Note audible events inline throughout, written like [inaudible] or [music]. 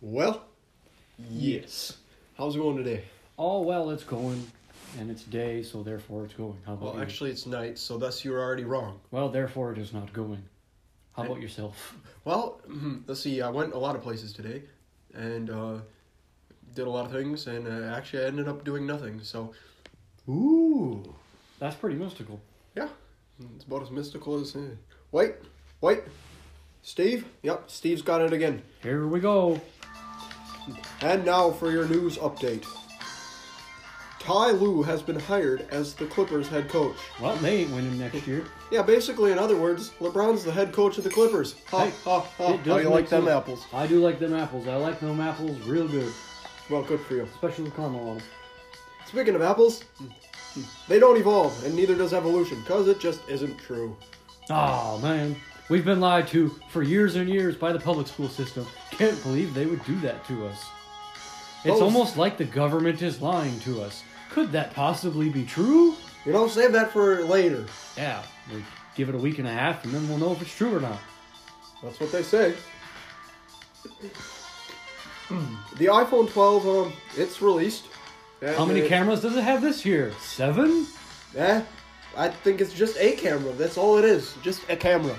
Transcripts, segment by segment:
Well, yes. How's it going today? Oh well, it's going, and it's day, so therefore it's going. How about Well, you? actually, it's night, so thus you're already wrong. well, therefore it is not going. How about yourself? [laughs] Well, mhm, let's see. I went a lot of places today, and uh, did a lot of things, and uh, actually, I ended up doing nothing. So, Ooh, that's pretty mystical. yeah, it's about as mystical as. Uh, wait, wait, Steve. Yep, Steve's got it again. Here we go. And now for your news update. Ty Lue has been hired as the Clippers head coach. Well, they ain't winning next year. Yeah, basically, in other words, LeBron's the head coach of the Clippers. Ha Hey, ha ha. How you like them apples? I do like them apples. I like them apples real good, Well, good for you. especially with caramel on them. Speaking of apples, they don't evolve, and neither does evolution, because it just isn't true. Oh man, we've been lied to for years and years by the public school system. I can't believe they would do that to us. It's Those- almost like the government is lying to us. Could that possibly be true? You know, save that for later. Yeah, we give it a week and a half, and then we'll know if it's true or not. That's what they say. the iPhone 12, um, it's released. How many uh, cameras does it have this year? Seven? Eh, I think it's just a camera. That's all it is. Just a camera.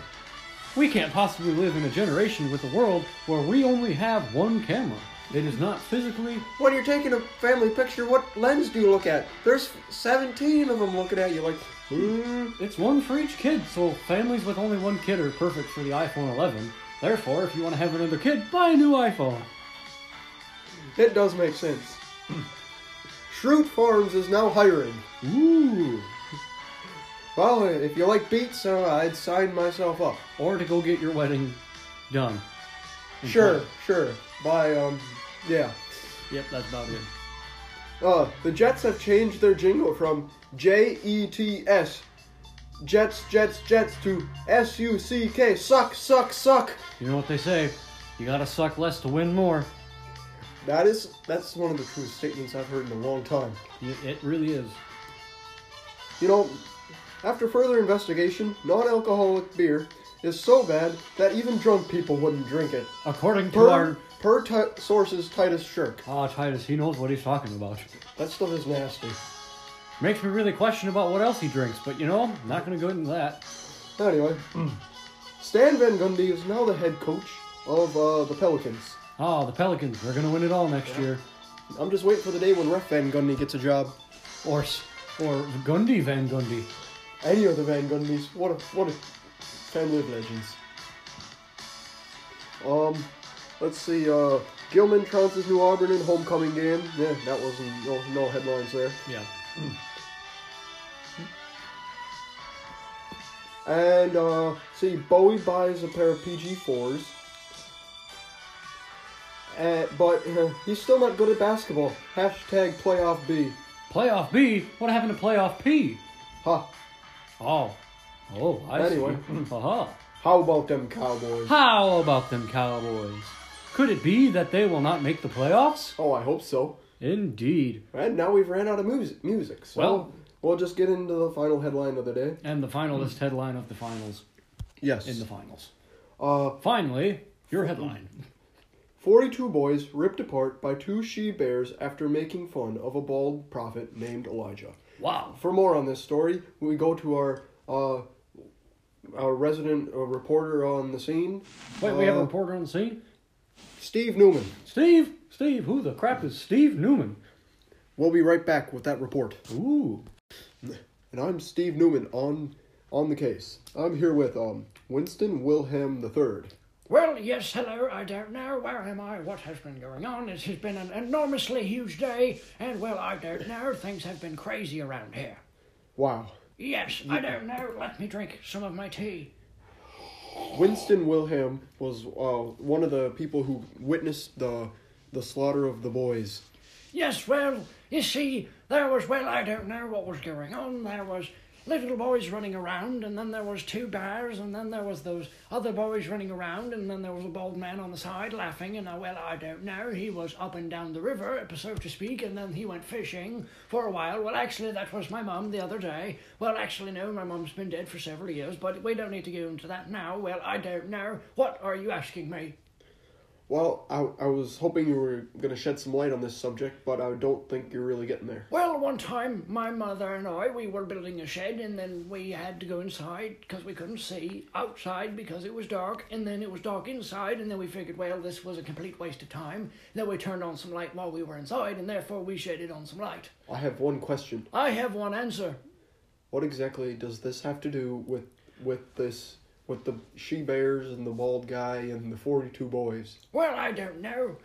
We can't possibly live in a generation with a world where we only have one camera. It is not physically. When you're taking a family picture, what lens do you look at? There's 17 of them looking at you like, hmm. It's one for each kid, so families with only one kid are perfect for the iPhone 11. Therefore, if you want to have another kid, buy a new iPhone. It does make sense. [clears throat] Schrute Farms is now hiring. Ooh. Well, if you like beets, uh, I'd sign myself up. Or to go get your wedding done. Sure, sure. By, um, yeah. Yep, that's about it. Uh, the Jets have changed their jingle from J E T S, Jets, Jets, Jets, to S U C K, suck, suck, suck. You know what they say? You gotta suck less to win more. That is, that's one of the truest statements I've heard in a long time. It really is. You know, after further investigation, non alcoholic beer is so bad that even drunk people wouldn't drink it. According to Per, our. per ti- sources, Titus Shirk. Ah, Titus, he knows what he's talking about. That stuff is nasty. Makes me really question about what else he drinks, but you know, I'm not gonna go into that. Anyway, Stan Van Gundy is now the head coach of uh, the Pelicans. Ah, the Pelicans, they're gonna win it all next year. I'm just waiting for the day when Ref Van Gundy gets a job. Or, s- or Gundy Van Gundy. Any other the Van Gundys. What a what a family of legends. Um, let's see. Uh, Gilman trounces New Auburn in homecoming game. Yeah, that wasn't no no headlines there. Yeah. [clears throat] And uh, see, Bowie buys a pair of PG fours. Uh, but uh, he's still not good at basketball. Hashtag playoff B. Playoff B? What happened to playoff P? Ha. Oh. Oh, I Anyway. see. [clears throat] Haha. How about them Cowboys? How about them Cowboys? Could it be that they will not make the playoffs? Oh, I hope so. Indeed. And now we've ran out of music. Music. So Well- we'll just get into the final headline of the day. And the finalist headline of the finals Yes. in the finals. uh, Finally, your headline. [laughs] 42 boys ripped apart by two she bears after making fun of a bald prophet named Elijah. Wow. For more on this story, we go to our uh, our resident uh, reporter on the scene, Wait, we have a Uh, reporter on the scene? Steve Newman. Steve? Steve, who the crap is Steve Newman? We'll be right back with that report. Ooh. And I'm Steve Newman on on the case. I'm here with um Winston Wilhelm III. Well, yes, hello, I don't know. Where am I? What has been going on? It has been an enormously huge day, and well, I don't know. Things have been crazy around here. Wow. Yes, I don't know. Let me drink some of my tea. Winston Wilhelm was uh, one of the people who witnessed the the slaughter of the boys. Yes, well, you see, there was, well, I don't know what was going on. There was little boys running around, and then there was two bears, and then there was those other boys running around, and then there was a bald man on the side laughing, and, uh, well, I don't know, he was up and down the river, so to speak, and then he went fishing for a while. Well, actually, that was my mum the other day. Well, actually, no, my mum's been dead for several years, but we don't need to go into that now. Well, I don't know. What are you asking me? Well, I, I was hoping you were going to shed some light on this subject, but I don't think you're really getting there. Well, one time, my mother and I, we were building a shed, and then we had to go inside because we couldn't see outside because it was dark, and then it was dark inside, and then we figured, well, this was a complete waste of time. Then we turned on some light while we were inside, and therefore we shedded on some light. I have one question. I have one answer. What exactly does this have to do with with this with the she bears and the bald guy and the forty two boys? Well, I don't know.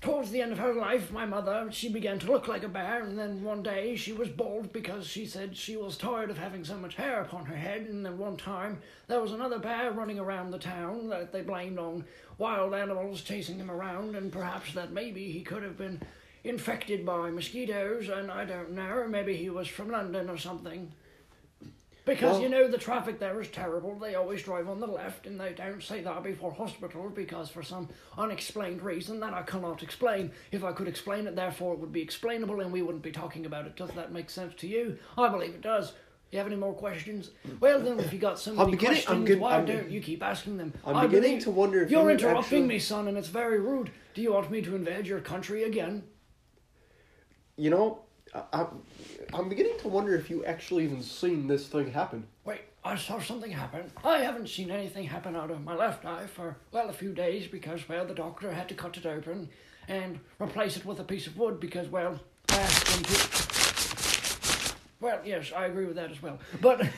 Towards the end of her life, my mother, she began to look like a bear, and then one day she was bald because she said she was tired of having so much hair upon her head, and then one time there was another bear running around the town that they blamed on wild animals chasing him around, and perhaps that maybe he could have been infected by mosquitoes, and I don't know, maybe he was from London or something. Because Well- you know the traffic there is terrible. They always drive on the left, and they don't say that before hospital because for some unexplained reason that I cannot explain. If I could explain it, therefore it would be explainable, and we wouldn't be talking about it. Does that make sense to you? I believe it does. You have any more questions? Well, then, if you got so many I'm questions, get- why I'm- don't you keep asking them? I'm I beginning believe- to wonder if you're you interrupting actually- me, son, and it's very rude. Do you want me to invade your country again? You know, I, I'm beginning to wonder if you actually even seen this thing happen. Wait, I saw something happen. I haven't seen anything happen out of my left eye for, well, a few days because, well, the doctor had to cut it open and replace it with a piece of wood because, well, I asked him to. Well, yes, I agree with that as well. But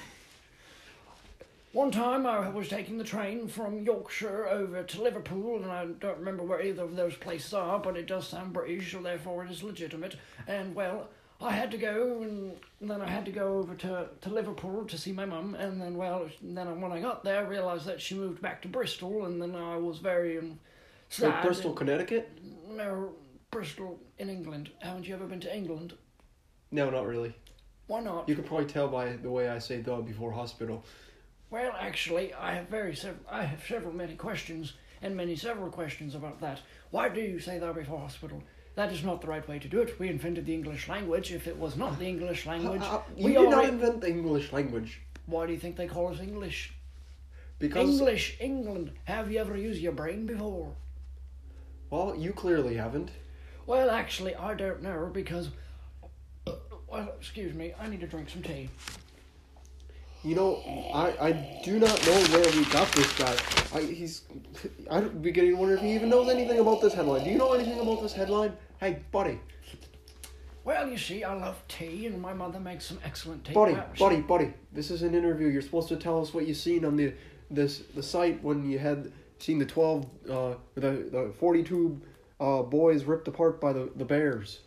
[laughs] one time I was taking the train from Yorkshire over to Liverpool, and I don't remember where either of those places are, but it does sound British, so therefore it is legitimate. And, well, I had to go, and then I had to go over to, to Liverpool to see my mum, and then, well, then when I got there, I realised that she moved back to Bristol, and then I was very um, sad. Like Bristol, Connecticut? No, Bristol in England. Haven't you ever been to England? No, not really. Why not? You could probably tell by the way I say "the" before hospital. Well, actually, I have very sev- I have several many questions and many several questions about that. Why do you say that before hospital? That is not the right way to do it. We invented the English language. If it was not the English language, Uh, uh, we you did not invent the English language Why do you think they call us English? because English, England. Have you ever used your brain before? well, you clearly haven't. Well, actually, I don't know because. [coughs] Well, excuse me. I need to drink some tea. You know, I, I do not know where we got this guy. I he's I'm beginning to wonder if he even knows anything about this headline. Do you know anything about this headline? Hey, buddy, Well, you see, I love tea, and my mother makes some excellent tea. buddy, buddy, buddy. This is an interview. You're supposed to tell us what you've seen on the this the site when you had seen the twelve uh the the forty two uh boys ripped apart by the the bears.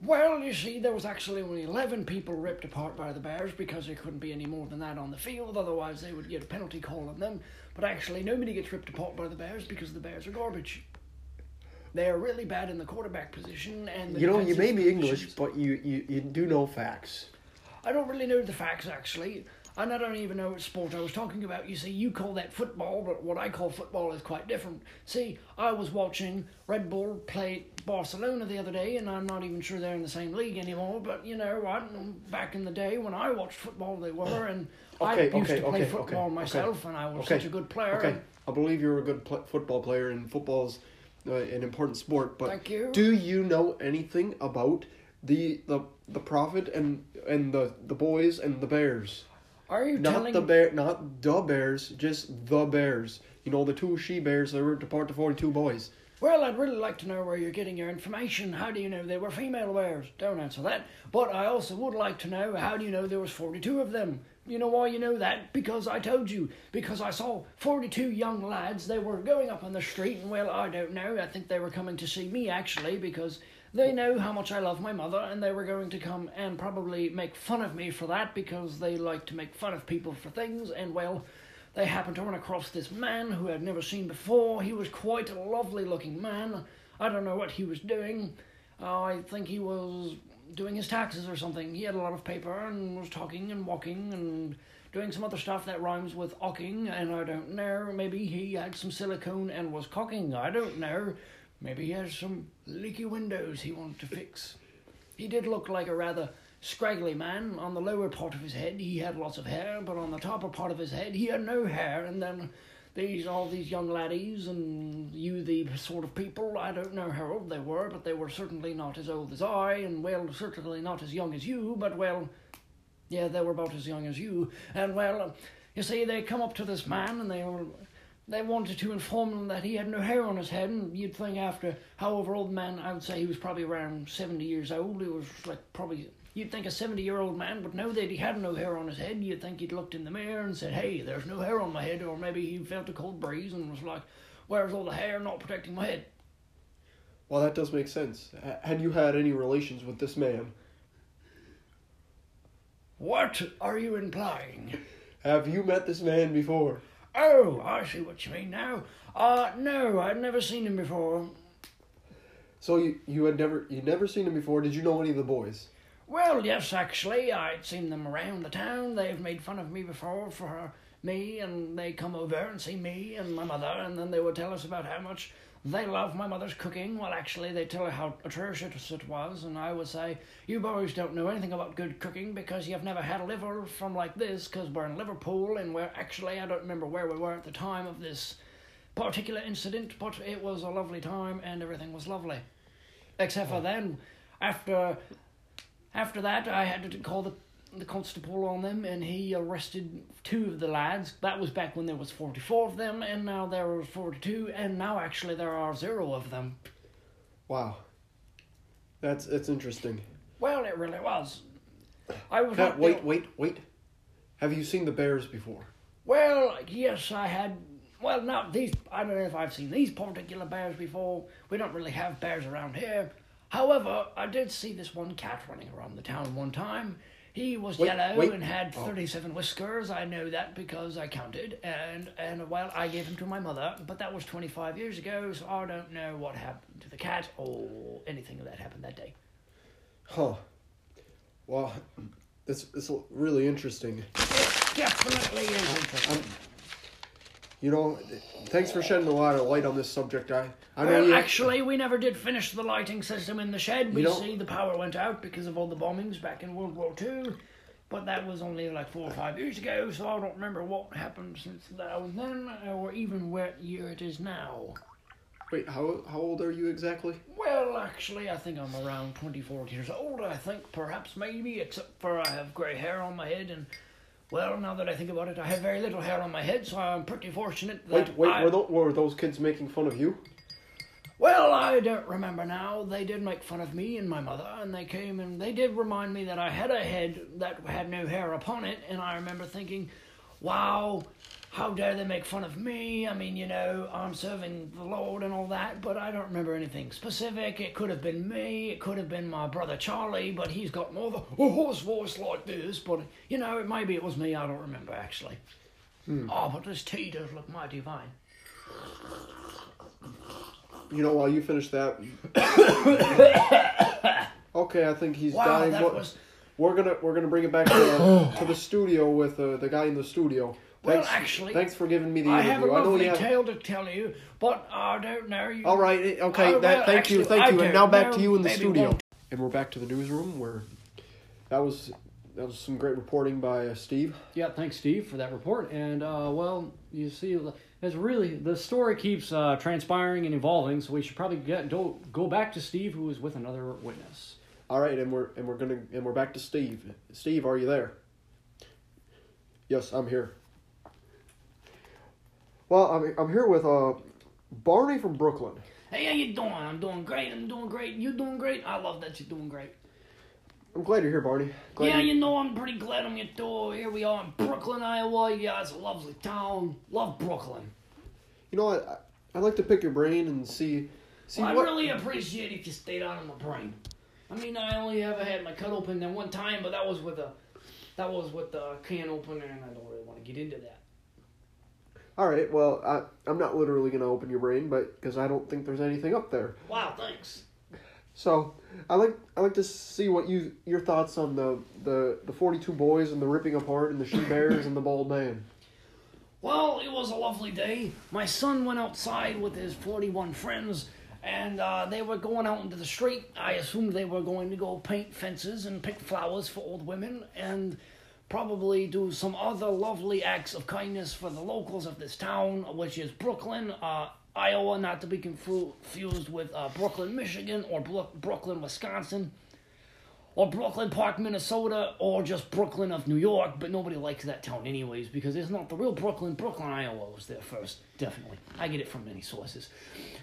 Well, you see, there was actually only 11 people ripped apart by the Bears because there couldn't be any more than that on the field, otherwise, they would get a penalty call on them. But actually, nobody gets ripped apart by the Bears because the Bears are garbage. They are really bad in the quarterback position and the You know, you may be English, positions. but you, you you do know facts. I don't really know the facts actually. And I don't even know what sport I was talking about. You see, you call that football, but what I call football is quite different. See, I was watching Red Bull play Barcelona the other day, and I'm not even sure they're in the same league anymore. But you know what? Back in the day when I watched football, they were, and I used okay, to play okay, football okay, myself, okay, and I was okay, such a good player. Okay, and- I believe you're a good pl- football player, and football's uh, an important sport. But Thank you. do you know anything about the the the prophet and and the the boys and the bears? Are you Not telling the bear, not the bears, just the bears. You know the two she bears that ripped apart the forty two boys. Well, I'd really like to know where you're getting your information. How do you know they were female bears? Don't answer that. But I also would like to know how do you know there was 42 of them? You know why you know that? Because I told you. Because I saw 42 young lads. They were going up on the street, and well, I don't know. I think they were coming to see me actually because they know how much I love my mother, and they were going to come and probably make fun of me for that because they like to make fun of people for things, and well. They happened to run across this man who I'd never seen before. He was quite a lovely looking man. I don't know what he was doing. Uh, I think he was doing his taxes or something. He had a lot of paper and was talking and walking and doing some other stuff that rhymes with ocking, and I don't know. Maybe he had some silicone and was cocking. I don't know. Maybe he has some leaky windows he wanted to fix. He did look like a rather scraggly man. On the lower part of his head, he had lots of hair, but on the topper part of his head, he had no hair. And then these all these young laddies and you the sort of people I don't know how old they were, but they were certainly not as old as I, and well, certainly not as young as you, but well, yeah, they were about as young as you, and well, you see, they come up to this man and they were. They wanted to inform him that he had no hair on his head, and you'd think after however old man, I would say he was probably around 70 years old. He was like probably You'd think a 70 year old man would know that he had no hair on his head. You'd think he'd looked in the mirror and said, Hey, there's no hair on my head. Or maybe he felt a cold breeze and was like, Where's all the hair not protecting my head? Well, that does make sense. Had you had any relations with this man? What are you implying? Have you met this man before? Oh, I see what you mean now. Uh, no, I'd never seen him before. So you you had never you never seen him before? Did you know any of the boys? Well, yes, actually, I'd seen them around the town. They've made fun of me before for me, and they come over and see me and my mother, and then they would tell us about how much they love my mother's cooking. Well, actually, they tell her how atrocious it was, and I would say, You boys don't know anything about good cooking because you've never had a liver from like this, because we're in Liverpool, and we're actually, I don't remember where we were at the time of this particular incident, but it was a lovely time, and everything was lovely. Except for then, after after that, I had to call the the constable on them, and he arrested two of the lads. That was back when there was forty four of them, and now there are forty two, and now actually there are zero of them. Wow. That's that's interesting. Well, it really was. I was not wait, wait, wait. Have you seen the bears before? Well, yes, I had. Well, not these. I don't know if I've seen these particular bears before. We don't really have bears around here. However, I did see this one cat running around the town one time. He was Wait, yellow wait. and had Oh. thirty-seven whiskers. I know that because I counted, and and well, I gave him to my mother. But that was twenty-five years ago, so I don't know what happened to the cat or anything that happened that day. Huh. Well, it's it's really interesting. It definitely is interesting. Um, you know, thanks for shedding a lot of light on this subject. I I Well, actually, we never did finish the lighting system in the shed. We see the power went out because of all the bombings back in World War Two, but that was only like four or five years ago, so I don't remember what happened since that was then, or even what year it is now. Wait, how how old are you exactly? Well, actually, I think I'm around 24 years old. I think perhaps maybe, except for I have grey hair on my head, and well, now that I think about it, I have very little hair on my head, so I'm pretty fortunate that Wait, wait, I... were, tho- were those kids making fun of you? Well, I don't remember now. They did make fun of me and my mother, and they came and they did remind me that I had a head that had no hair upon it, and I remember thinking, wow, how dare they make fun of me? I mean, you know, I'm serving the Lord and all that, but I don't remember anything specific. It could have been me, it could have been my brother Charlie, but he's got more of a hoarse voice like this, but, you know, maybe it was me, I don't remember actually. Oh, but this tea does look mighty fine. You know, while you finish that. [coughs] okay, I think he's Wow, dying. that What- was. We're gonna we're gonna bring it back to, to the studio with uh, the guy in the studio. Well, Thanks, actually, thanks for giving me the I have a interview. I know lovely you have. tale to tell you, but I don't know you. All right, eh, okay. Oh, that, well, thank you, thank I you. And now back to you in the studio. won't. And we're back to the newsroom where that was that was some great reporting by uh, Steve. Yeah, thanks, Steve, for that report. And uh, well, you see, it's really the story keeps uh, transpiring and evolving. So we should probably get go, go back to Steve, who is with another witness. All right, and we're and we're gonna and we're back to Steve. Steve, are you there? Yes, I'm here. Well, I'm I'm here with uh Barney from Brooklyn. Hey, how you doing? I'm doing great. I'm doing great. You doing great? I love that you're doing great. I'm glad you're here, Barney. Glad yeah, you- you know, I'm pretty glad I'm your door. Here we are in Brooklyn, Iowa. Yeah, it's a lovely town. Love Brooklyn. You know, I I'd like to pick your brain and see see Well, I what. really appreciate if you stayed out of my brain. I mean, I only ever had my cut open that one time, but that was with a, that was with the can opener, and I don't really want to get into that. All right, well, I I'm not literally gonna open your brain, but because I don't think there's anything up there. Wow, thanks. So I like I like to see what you your thoughts on the the the 42 boys and the ripping apart and the she bears and the bald man. Well, it was a lovely day. My son went outside with his 41 friends, and uh, they were going out into the street. I assumed they were going to go paint fences and pick flowers for old women. And probably do some other lovely acts of kindness for the locals of this town, which is Brooklyn, uh, Iowa, not to be confused with uh, Brooklyn, Michigan, or Bro- Brooklyn, Wisconsin, or Brooklyn Park, Minnesota, or just Brooklyn of New York. But nobody likes that town, anyways, because it's not the real Brooklyn. Brooklyn, Iowa was there first, definitely. I get it from many sources.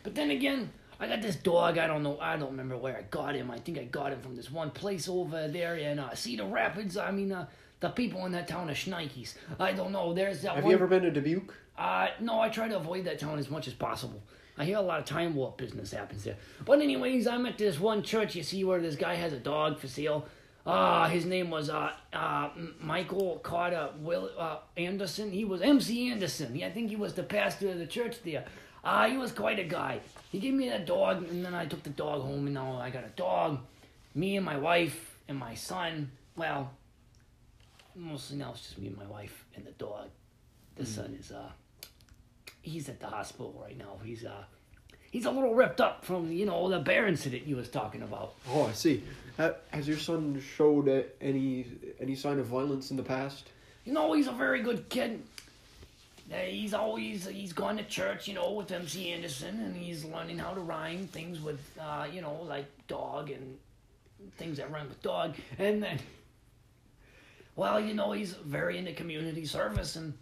But then again, I got this dog. I don't know. I don't remember where I got him. I think I got him from this one place over there in uh, Cedar Rapids. I mean, uh, the people in that town are schnikes. I don't know. There's that Have one. you ever been to Dubuque? Uh, no, I try to avoid that town as much as possible. I hear a lot of time warp business happens there. But anyways, I'm at this one church you see where this guy has a dog for sale. Uh, his name was uh, uh, Michael Carter Will uh, Anderson. He was MC Anderson. I think he was the pastor of the church there. Uh, he was quite a guy. He gave me that dog, and then I took the dog home, and now I got a dog. Me and my wife and my son. Well, mostly now it's just me and my wife and the dog. The son is uh he's at the hospital right now. He's uh he's a little ripped up from you know the bear incident you was talking about. Oh, I see. Ha- Has your son showed uh, any any sign of violence in the past? You know he's a very good kid. Uh, he's always he's gone to church, you know, with MC Anderson, and he's learning how to rhyme things with uh, you know like dog and things that rhyme with dog, and then. Well, you know, he's very into community service, and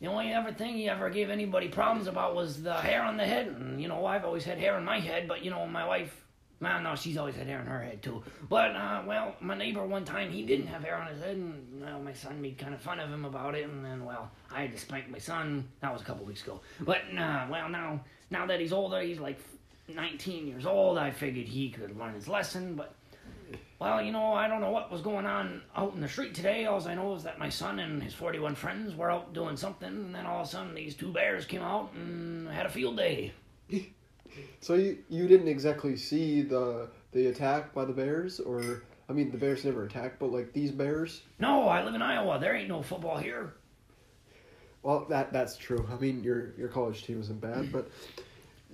the only ever thing he ever gave anybody problems about was the hair on the head. And, you know, I've always had hair on my head, but, you know, my wife, well, no, she's always had hair on her head, too. But, uh, well, my neighbor one time, he didn't have hair on his head, and, well, my son made kind of fun of him about it, and then, well, I had to spank my son. That was a couple weeks ago. But, uh, well, now, now that he's older, he's like 19 years old, I figured he could learn his lesson, but well, you know, I don't know what was going on out in the street today. All I know is that my son and his 41 friends were out doing something, and then all of a sudden these two bears came out and had a field day. [laughs] So you, you didn't exactly see the the attack by the bears, or I mean, the bears never attacked, but like these bears. No, I live in Iowa. There ain't no football here. Well, that that's true. I mean, your your college team isn't bad, mm. but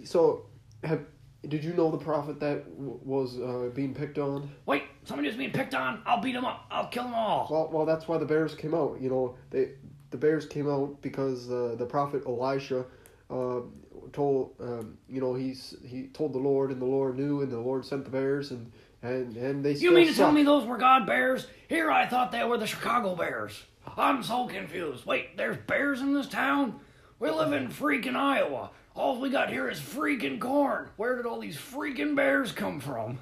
so have did you know the prophet that w- was uh, being picked on? Wait, somebody was being picked on. I'll beat them up. I'll kill them all. Well, well, that's why the bears came out. You know, they the bears came out because uh, the prophet Elisha uh, told um, you know he's he told the Lord, and the Lord knew, and the Lord sent the bears, and and and they. You mean to tell me those were God bears? Here I thought they were the Chicago Bears. I'm so confused. Wait, there's bears in this town? We live in freaking Iowa. All we got here is freaking corn. Where did all these freaking bears come from?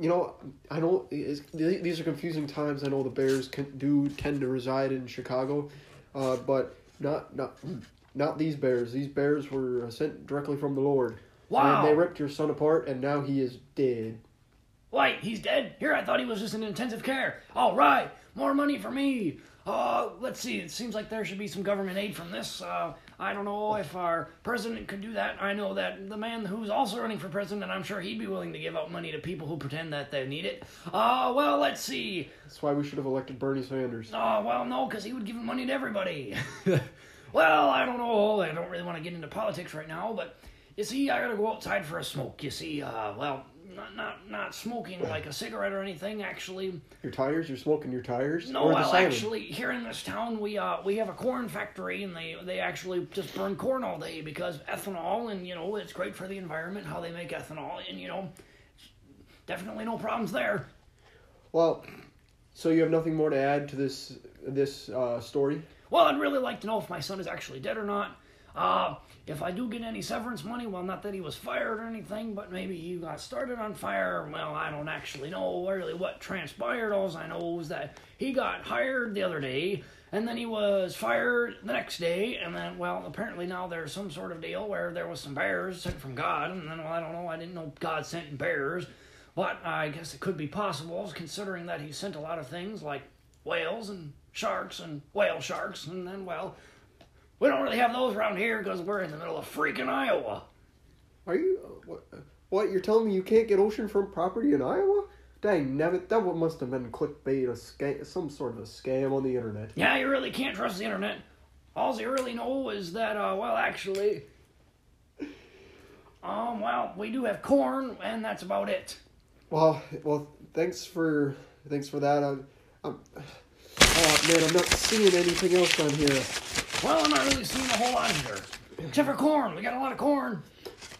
You know, I don't. These are confusing times. I know the Bears can, do tend to reside in Chicago, uh, but not not not these Bears. These Bears were sent directly from the Lord. Wow. And they ripped your son apart, and now he is dead. Wait, he's dead? Here I thought he was just in intensive care. All right, more money for me. Uh, let's see. It seems like there should be some government aid from this. Uh, I don't know if our president could do that. I know that the man who's also running for president, I'm sure he'd be willing to give out money to people who pretend that they need it. Uh, well, let's see. That's why we should have elected Bernie Sanders. Oh, well, no, because he would give money to everybody. [laughs] well, I don't know. I don't really want to get into politics right now, but you see, I gotta go outside for a smoke. You see, uh, well, not not not smoking like a cigarette or anything. Actually, Your tires? You're smoking your tires? no. Well, siren? actually, here in this town, we uh we have a corn factory, and they they actually just burn corn all day because ethanol, and you know, it's great for the environment how they make ethanol, and you know, definitely no problems there. Well, so you have nothing more to add to this this uh, story? Well, I'd really like to know if my son is actually dead or not. Uh, if I do get any severance money, well, not that he was fired or anything, but maybe he got started on fire. Well, I don't actually know really what transpired. All I know is that he got hired the other day, and then he was fired the next day, and then, well, apparently now there's some sort of deal where there was some bears sent from God, and then, well, I don't know, I didn't know God sent bears, but I guess it could be possible, considering that he sent a lot of things like whales and sharks and whale sharks, and then, well, we don't really have those around here because we're in the middle of freaking Iowa. Are you what? What you're telling me you can't get oceanfront property in Iowa? Dang, never, that must have been clickbait, a scam, some sort of a scam on the internet. Yeah, you really can't trust the internet. All you really know is that, uh, well, actually, um, well, we do have corn, and that's about it. Well, well, thanks for thanks for that. I, Um, oh man, I'm not seeing anything else on here. Well, I'm not really seeing a whole lot here. Except for corn. We got a lot of corn.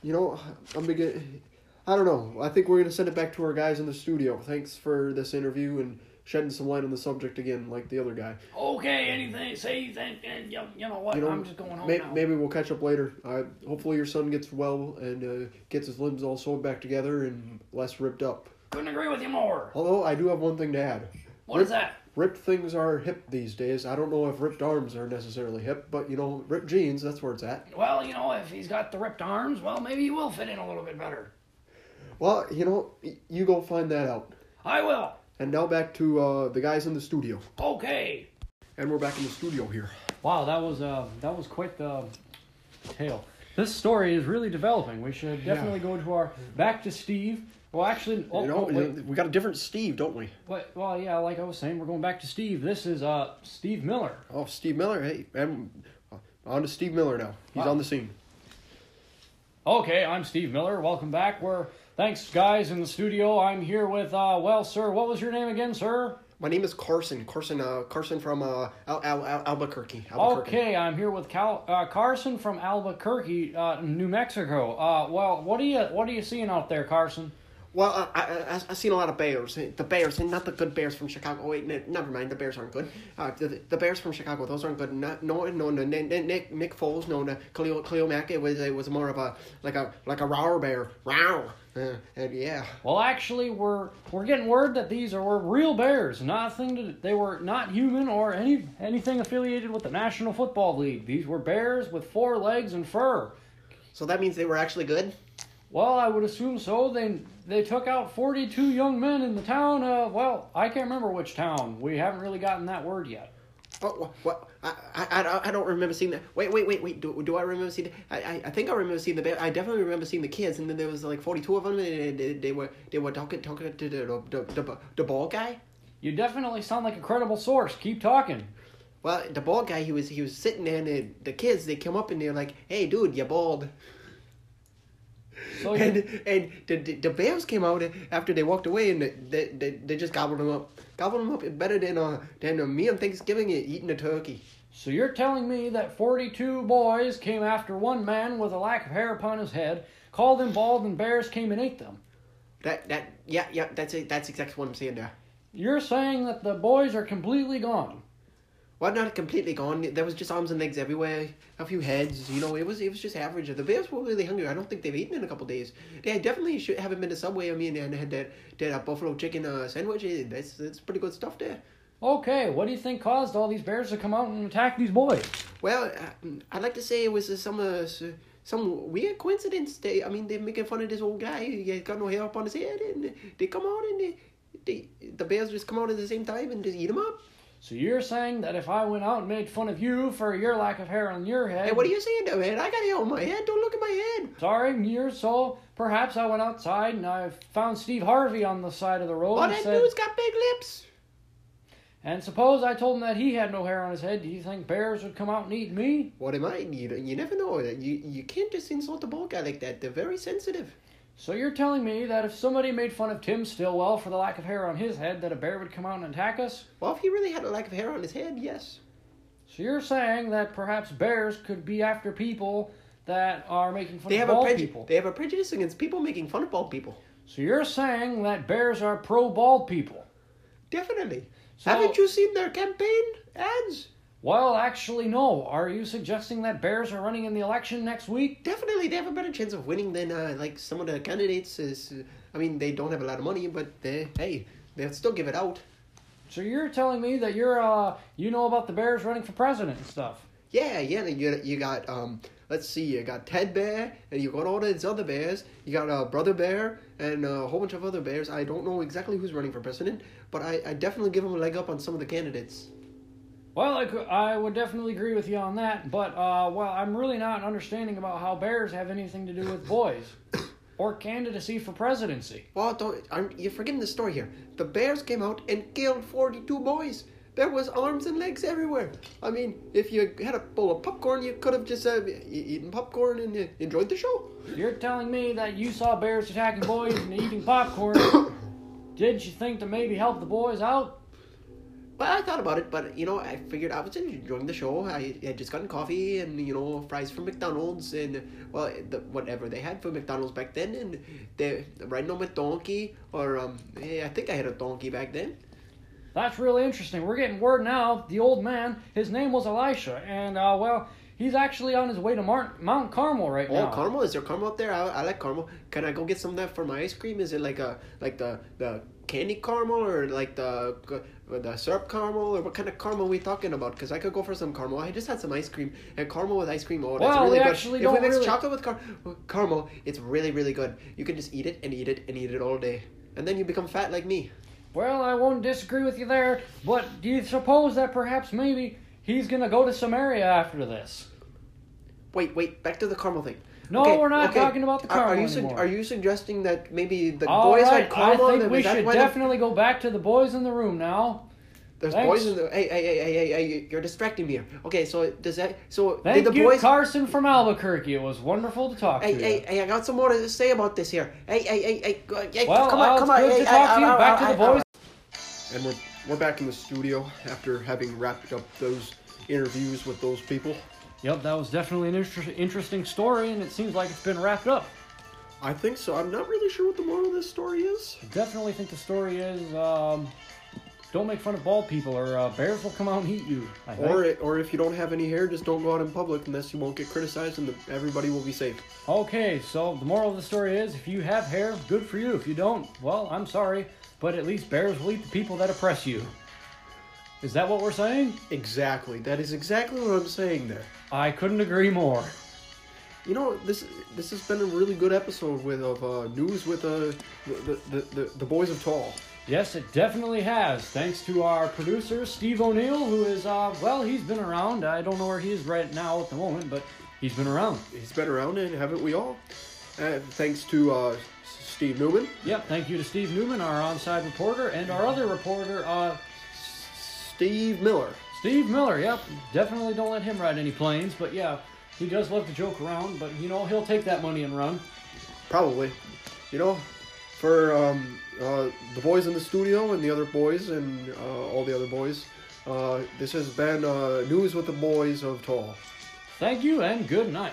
You know, I'm begin. I don't know. I think we're gonna send it back to our guys in the studio. Thanks for this interview and shedding some light on the subject again, like the other guy. Okay, anything, say anything, and you, you know what? You know, I'm just going home may, now. maybe we'll catch up later. Uh, hopefully, your son gets well and uh, gets his limbs all sewed back together and less ripped up. Couldn't agree with you more. Although I do have one thing to add. What is that? Ripped things are hip these days. I don't know if ripped arms are necessarily hip, but you know, ripped jeans, that's where it's at. Well, you know, if he's got the ripped arms, well, maybe he will fit in a little bit better. Well, you know, you go find that out. I will. And now back to uh, the guys in the studio. Okay. And we're back in the studio here. Wow, that was uh, that was quite the tale. This story is really developing. We should definitely go to our back to Steve. Well, actually, oh, you know, oh, we got a different Steve, don't we? well, yeah, like I was saying, we're going back to Steve. This is uh, Steve Miller. Oh, Steve Miller. Hey, and on to Steve Miller now. He's Wow. on the scene. Okay, I'm Steve Miller. Welcome back. We're thanks, guys, in the studio. I'm here with uh, well, sir. What was your name again, sir? My name is Carson. Carson. Uh, Carson from uh, Al- Al- Al- Albuquerque. Albuquerque. Okay, I'm here with Cal- uh, Carson from Albuquerque, uh, New Mexico. Uh, well, what are you what are you seeing out there, Carson? Well, uh, I, I, I- I've seen a lot of bears. The bears, and not the good bears from Chicago. Wait, ne- never mind. The bears aren't good. Uh, the, the bears from Chicago, those aren't good. Not, no, no, no, Nick, Nick, Nick Foles, no, no, Khalil, Khalil Mack. It was, it was more of a like a like a rower bear, row. Uh, and yeah, Well, actually, we're we're getting word that these are were real bears. Nothing to they were not human or any anything affiliated with the National Football League. These were bears with four legs and fur. so that means they were actually good. Well, I would assume so. They they took out 42 young men in the town. of, well, I can't remember which town. We haven't really gotten that word yet. Oh, what? I, I, I- don't remember seeing that. Wait, wait, wait, wait. Do, do I remember seeing? I, I, I think I remember seeing the. I definitely remember seeing the kids, and then there was like forty-two of them, and they, they were they were talking talking to the the, the, the ball guy. You definitely sound like a credible source. Keep talking. Well, the bald guy, he was he was sitting there, and the, the kids they come up and they're like, "Hey, dude, you're bald." So And and the, the, the bears came out after they walked away, and they they, they just gobbled them up, gobbled them up better than uh than uh, me on Thanksgiving eating a turkey. so you're telling me that 42 boys came after one man with a lack of hair upon his head, called him bald, and bears came and ate them. That that yeah yeah that's it. That's exactly what I'm saying there. You're saying that the boys are completely gone. Well, not completely gone. There was just arms and legs everywhere, a few heads. You know, it was it was just average. The Bears were really hungry. I don't think they've eaten in a couple days. They definitely should haven't been to Subway. I mean, and had that that uh, buffalo chicken uh, sandwich. That's that's pretty good stuff there. Okay, what do you think caused all these bears to come out and attack these boys? Well, uh, I'd like to say it was uh, some uh, some weird coincidence. They, I mean, they're making fun of this old guy. He got no hair up on his head, and they come out and they, they the Bears just come out at the same time and just eat him up. So you're saying that if I went out and made fun of you for your lack of hair on your head, Hey, what are you saying, to man? I got hair on my head. Don't look at my head. Sorry, you're so perhaps I went outside and I found Steve Harvey on the side of the road Oh, and that said, dude's got big lips. and suppose I told him that he had no hair on his head. Do you think bears would come out and eat me? What am I? You, you never know. You you can't just insult a bald guy like that. They're very sensitive. So you're telling me that if somebody made fun of Tim Stillwell for the lack of hair on his head, that a bear would come out and attack us? Well, if he really had a lack of hair on his head, yes. So you're saying that perhaps bears could be after people that are making fun They of have a bald preju- people. They have a prejudice against people making fun of bald people. So you're saying that bears are pro bald people. Definitely. So- Haven't you seen their campaign ads? Well, actually, no. Are you suggesting that bears are running in the election next week? Definitely, they have a better chance of winning than uh, like some of the candidates. Is, I mean, they don't have a lot of money, but they hey, they'll still give it out. So you're telling me that you're uh you know about the bears running for president and stuff. Yeah, yeah. You you got um. Let's see. You got Ted Bear, and you got all these other bears. You got uh, Brother Bear, and a whole bunch of other bears. I don't know exactly who's running for president, but I, I definitely give them a leg up on some of the candidates. Well, I, cou- I would definitely agree with you on that, but uh well, I'm really not understanding about how bears have anything to do with boys [coughs] or candidacy for presidency. Well, don't I'm, you're forgetting the story here. The bears came out and killed forty-two boys. There was arms and legs everywhere. I mean, if you had a bowl of popcorn, you could have just uh, eaten popcorn and uh, enjoyed the show. You're telling me that you saw bears attacking boys and eating popcorn. [coughs] Did you think to maybe help the boys out? Well, I thought about it, but you know, I figured I was enjoying the show. I had just gotten coffee and you know fries from McDonald's and well, the, whatever they had for McDonald's back then, and they riding on my donkey or um, yeah, I think I had a donkey back then. That's really interesting. We're getting word now. The old man, his name was Elisha, and uh, well, he's actually on his way to Mar- Mount Carmel right now. Oh, Carmel! Is there Carmel up there? I, I like Carmel. Can I go get some of that for my ice cream? Is it like a like the the candy caramel or like the the syrup caramel or what kind of caramel are we talking about? Because I could go for some caramel. I just had some ice cream and caramel with ice cream. Oh, that's really good. actually if we mix really- chocolate with car- caramel, it's really really good. You can just eat it and eat it and eat it all day, and then you become fat like me. Well, I won't disagree with you there, but do you suppose that perhaps maybe he's gonna go to Samaria after this? Wait, wait, back to the caramel thing. No, Okay, we're not okay. talking about the Are- are you sug- anymore. are you suggesting that maybe the All boys right, had caramel? I think we is that should definitely go back to the boys in the room now. There's Thanks. boys in the. Hey, hey, hey, hey, hey, hey! You're distracting me here. Okay, so does that? So Thank did the you, boys? Carson from Albuquerque. It was wonderful to talk hey, to hey, you. hey! I got some more to say about this here. Hey, hey, hey, hey! hey Well, come uh, on, come it's on! good hey, to talk I- to you. I- Back to the boys. And we're we're back in the studio after having wrapped up those interviews with those people. Yep, that was definitely an inter- interesting story, and it seems like it's been wrapped up. I think so. I'm not really sure what the moral of this story is. I definitely think the story is um, don't make fun of bald people, or uh, bears will come out and eat you. I think. Or or if you don't have any hair, just don't go out in public unless you won't get criticized, and the, everybody will be safe. Okay, so the moral of the story is if you have hair, good for you. If you don't, well, I'm sorry, but at least bears will eat the people that oppress you. Is that what we're saying? Exactly. That is exactly what I'm saying there. I couldn't agree more. You know, this this has been a really good episode with of uh, news with uh, the, the, the the boys of Tall. Yes, it definitely has. Thanks to our producer, Steve O'Neill, who is, uh, well, he's been around. I don't know where he is right now at the moment, but he's been around. He's been around, and haven't we all? Uh, thanks to uh, Steve Newman, Yep, thank you to Steve Newman, our onside reporter, and our other reporter, uh, Steve Miller. Steve Miller. Yep, definitely don't let him ride any planes, but yeah, he does love to joke around, but you know, he'll take that money and run. Probably. You know, for um, uh, the boys in the studio and the other boys and uh, all the other boys, uh, this has been uh, News with the Boys of Tall. Thank you and good night.